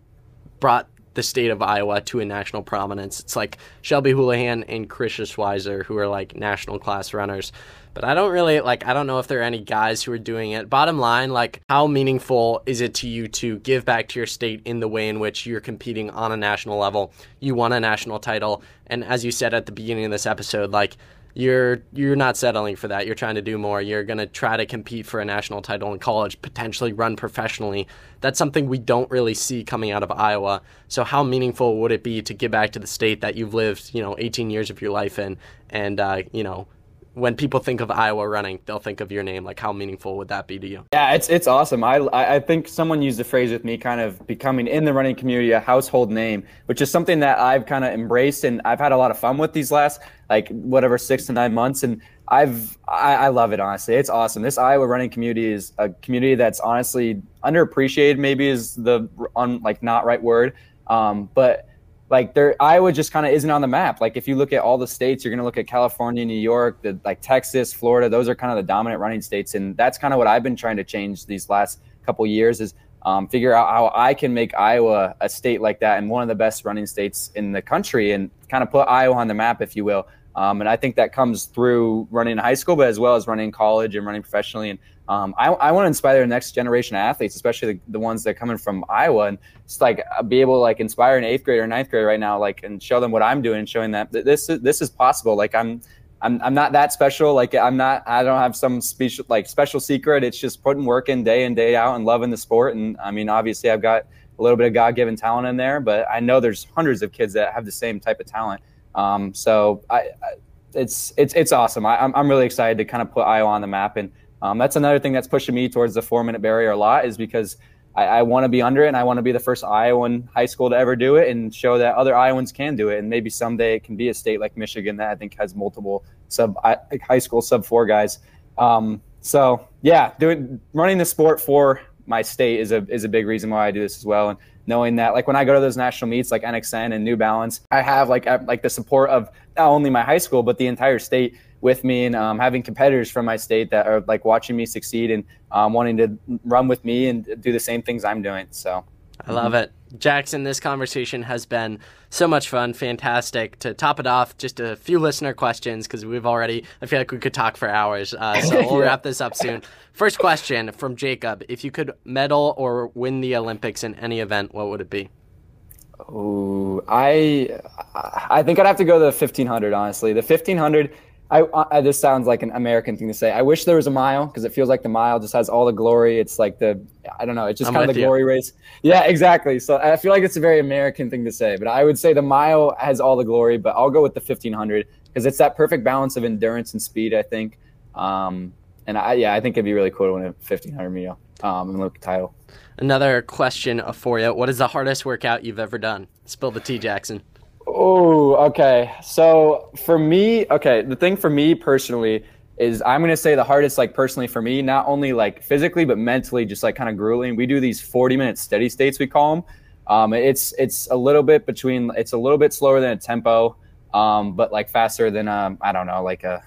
brought the state of Iowa to a national prominence. It's like Shelby Houlihan and Karissa Schweizer, who are like national class runners. But I don't really like I don't know if there are any guys who are doing it. Bottom line, like how meaningful is it to you to give back to your state in the way in which you're competing on a national level? You won a national title and as you said at the beginning of this episode, like you're you're not settling for that. You're trying to do more. You're going to try to compete for a national title in college, potentially run professionally. That's something we don't really see coming out of Iowa. So how meaningful would it be to give back to the state that you've lived, you know, 18 years of your life in and uh, you know, when people think of Iowa running, they'll think of your name. Like, how meaningful would that be to you? Yeah, it's it's awesome. I I think someone used the phrase with me, kind of becoming in the running community a household name, which is something that I've kind of embraced and I've had a lot of fun with these last like whatever six to nine months, and I've I, I love it honestly. It's awesome. This Iowa running community is a community that's honestly underappreciated. Maybe is the on like not right word, um, but like there Iowa just kind of isn't on the map. Like if you look at all the states, you're going to look at California, New York, the, like Texas, Florida. Those are kind of the dominant running states, and that's kind of what I've been trying to change these last couple years is um, figure out how I can make Iowa a state like that and one of the best running states in the country, and kind of put Iowa on the map, if you will. Um, and I think that comes through running in high school, but as well as running in college and running professionally. And um, I, I want to inspire the next generation of athletes, especially the, the ones that are coming from Iowa, and just like uh, be able to like inspire an eighth grader or ninth grader right now, like and show them what I'm doing, showing that this is this is possible. Like I'm. I'm, I'm not that special. Like I'm not, I don't have some special, like special secret. It's just putting work in day in, day out and loving the sport. And I mean, obviously I've got a little bit of God given talent in there, but I know there's hundreds of kids that have the same type of talent. Um, so I, I, it's it's it's awesome. I, am I'm, really excited to kind of put Iowa on the map, and um, that's another thing that's pushing me towards the four minute barrier a lot is because I, I want to be under it, and I want to be the first Iowan high school to ever do it, and show that other Iowans can do it, and maybe someday it can be a state like Michigan that I think has multiple sub high school sub four guys. Um, so yeah, doing running the sport for my state is a is a big reason why I do this as well. And knowing that like when I go to those national meets like NXN and New Balance, I have like like the support of not only my high school but the entire state with me and um, having competitors from my state that are like watching me succeed and um, wanting to run with me and do the same things I'm doing. So I love it. Jackson, this conversation has been so much fun, fantastic. To top it off, just a few listener questions because we've already, I feel like we could talk for hours. Uh, so [laughs] we'll yeah. wrap this up soon. First question from Jacob If you could medal or win the Olympics in any event, what would it be? Oh, I I think I'd have to go to the 1500, honestly. The 1500 I, I, this sounds like an American thing to say. I wish there was a mile because it feels like the mile just has all the glory. It's like the I don't know. It's just I'm kind of the you. glory race. Yeah, exactly. So I feel like it's a very American thing to say. But I would say the mile has all the glory. But I'll go with the 1500 because it's that perfect balance of endurance and speed. I think. Um, and I yeah, I think it'd be really cool to win a 1500 meal um, and look title. Another question for you: What is the hardest workout you've ever done? Spill the tea, Jackson. Oh, okay. So for me, okay, the thing for me personally is I'm gonna say the hardest, like personally for me, not only like physically but mentally, just like kind of grueling. We do these 40 minute steady states, we call them. Um, it's it's a little bit between, it's a little bit slower than a tempo, um, but like faster than um, I don't know, like a,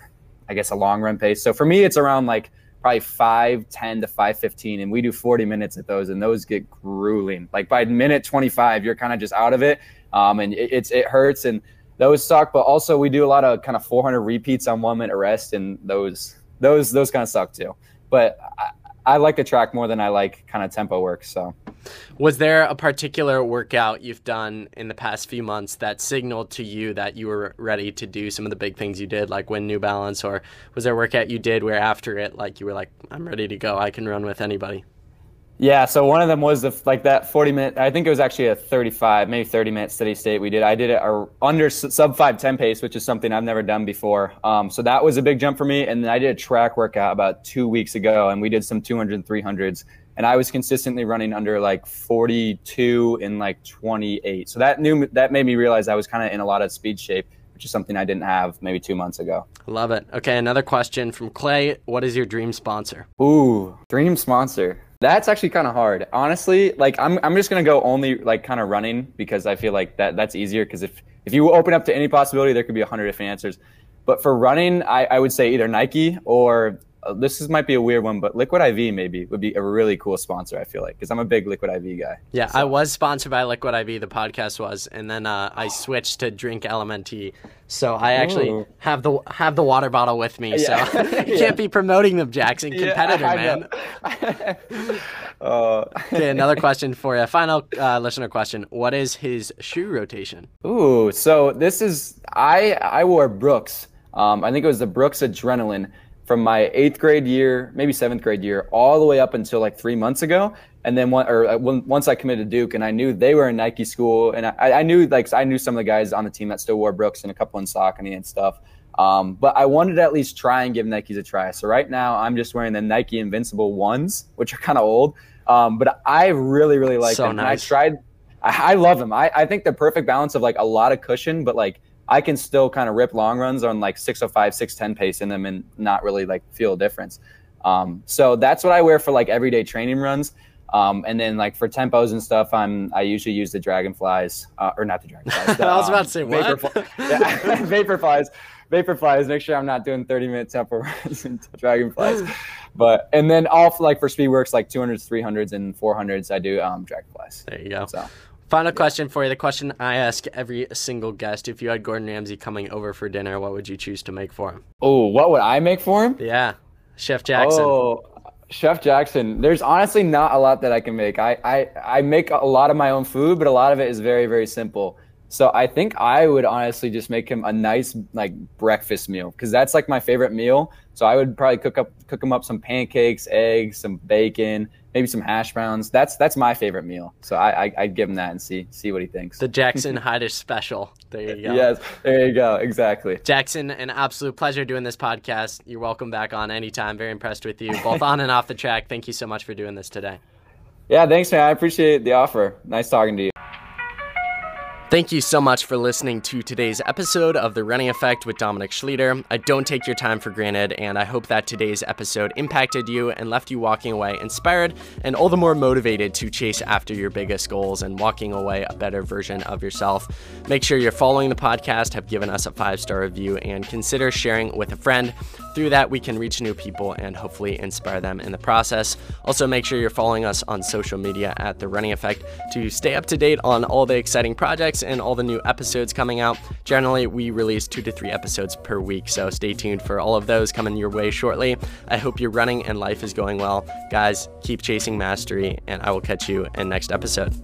I guess a long run pace. So for me, it's around like probably 510 to 515 and we do 40 minutes at those and those get grueling like by minute 25 you're kind of just out of it um, and it, it's it hurts and those suck. But also we do a lot of kind of 400 repeats on one minute rest, and those those those kind of suck too. But I, I like the track more than I like kind of tempo work. So, was there a particular workout you've done in the past few months that signaled to you that you were ready to do some of the big things you did, like win New Balance, or was there a workout you did where after it, like you were like, I'm ready to go, I can run with anybody? Yeah, so one of them was the like that 40 minute. I think it was actually a 35, maybe 30 minute steady state. We did. I did it under sub 510 pace, which is something I've never done before. Um, so that was a big jump for me. And then I did a track workout about two weeks ago, and we did some 200 and 300s. And I was consistently running under like 42 and like 28. So that new that made me realize I was kind of in a lot of speed shape, which is something I didn't have maybe two months ago. Love it. Okay, another question from Clay. What is your dream sponsor? Ooh, dream sponsor. That's actually kind of hard. Honestly, like I'm I'm just going to go only like kind of running because I feel like that that's easier because if if you open up to any possibility there could be a hundred different answers. But for running, I, I would say either Nike or uh, this is, might be a weird one, but Liquid IV maybe would be a really cool sponsor. I feel like because I'm a big Liquid IV guy. Yeah, so. I was sponsored by Liquid IV. The podcast was, and then uh, I switched to drink LMNT. So I actually Ooh. have the have the water bottle with me. Yeah. So [laughs] [laughs] you yeah. can't be promoting them, Jackson. Competitor, yeah, man. [laughs] uh. okay, another question for you. Final uh, listener question: What is his shoe rotation? Ooh, so this is I I wore Brooks. Um, I think it was the Brooks Adrenaline from my eighth grade year, maybe seventh grade year, all the way up until like three months ago. And then one, or uh, once I committed to Duke, and I knew they were in Nike school, and I, I knew like I knew some of the guys on the team that still wore Brooks and a couple in Saucony and stuff. Um, but I wanted to at least try and give Nikes a try. So right now I'm just wearing the Nike Invincible ones, which are kind of old. Um, but I really, really like so them. Nice. And I tried. I, I love them. I, I think the perfect balance of like a lot of cushion, but like I can still kind of rip long runs on like 605, 610 pace in them and not really like feel a difference. Um, so that's what I wear for like everyday training runs. Um, and then like for tempos and stuff, I'm I usually use the dragonflies uh, or not the dragonflies. [laughs] The, I was about to say um, what? Vapor, yeah, [laughs] vaporflies, vaporflies. Make sure I'm not doing 30 minute tempo [laughs] runs into dragonflies. But and then off like for speed works like 200s, 300s, and 400s, I do um, dragonflies. There you go. So Final question for you. The question I ask every single guest: If you had Gordon Ramsay coming over for dinner, what would you choose to make for him? Oh, what would I make for him? Yeah, Chef Jackson. Oh, Chef Jackson. There's honestly not a lot that I can make. I, I I make a lot of my own food, but a lot of it is very very simple. So I think I would honestly just make him a nice like breakfast meal because that's like my favorite meal. So I would probably cook up cook him up some pancakes, eggs, some bacon, maybe some hash browns. That's that's my favorite meal. So I, I would give him that and see see what he thinks. The Jackson Heidesch special. There you go. yes, there you go. Exactly. Jackson, an absolute pleasure doing this podcast. You're welcome back on anytime. Very impressed with you, both on and off the track. Thank you so much for doing this today. Yeah, thanks, man. I appreciate the offer. Nice talking to you. Thank you so much for listening to today's episode of The Running Effect with Dominic Schlueter. I don't take your time for granted, and I hope that today's episode impacted you and left you walking away inspired and all the more motivated to chase after your biggest goals and walking away a better version of yourself. Make sure you're following the podcast, have given us a five star review, and consider sharing with a friend. Through that, we can reach new people and hopefully inspire them in the process. Also, make sure you're following us on social media at The Running Effect to stay up to date on all the exciting projects and all the new episodes coming out. Generally, we release two to three episodes per week, so stay tuned for all of those coming your way shortly. I hope your running and life is going well. Guys, keep chasing mastery, and I will catch you in next episode.